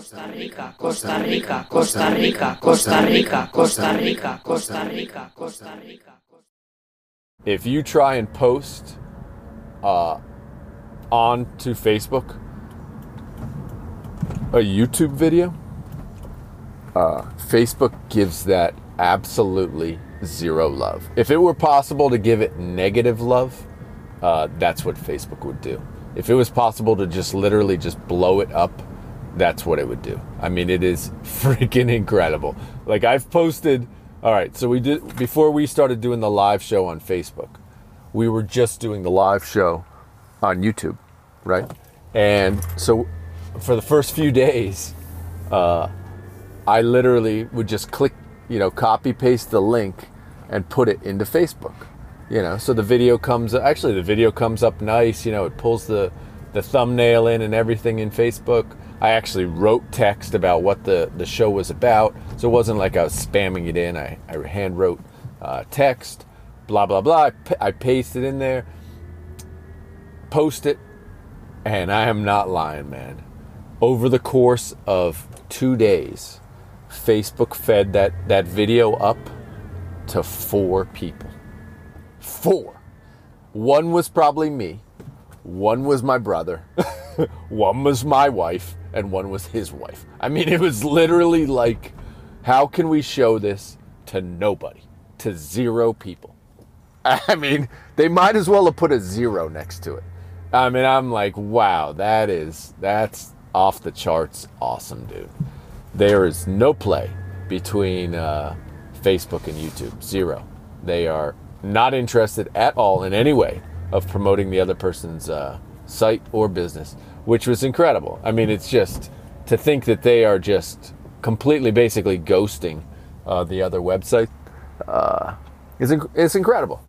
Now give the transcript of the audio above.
Costa Rica, Costa Rica, Costa Rica, Costa Rica, Costa Rica, Costa Rica, Costa Rica. If you try and post uh, onto Facebook a YouTube video, uh, Facebook gives that absolutely zero love. If it were possible to give it negative love, uh, that's what Facebook would do. If it was possible to just literally just blow it up, that's what it would do. I mean, it is freaking incredible. Like I've posted. All right, so we did before we started doing the live show on Facebook. We were just doing the live show on YouTube, right? And so for the first few days, uh, I literally would just click, you know, copy paste the link and put it into Facebook. You know, so the video comes actually the video comes up nice, you know, it pulls the the thumbnail in and everything in Facebook. I actually wrote text about what the, the show was about. So it wasn't like I was spamming it in. I, I hand wrote uh, text, blah, blah, blah. I, pa- I pasted in there, post it, and I am not lying, man. Over the course of two days, Facebook fed that, that video up to four people. Four. One was probably me, one was my brother, one was my wife, and one was his wife. I mean, it was literally like, how can we show this to nobody, to zero people? I mean, they might as well have put a zero next to it. I mean, I'm like, wow, that is, that's off the charts awesome, dude. There is no play between uh, Facebook and YouTube. Zero. They are not interested at all in any way of promoting the other person's uh, site or business, which was incredible. I mean, it's just to think that they are just completely, basically ghosting uh, the other website uh, is inc- it's incredible.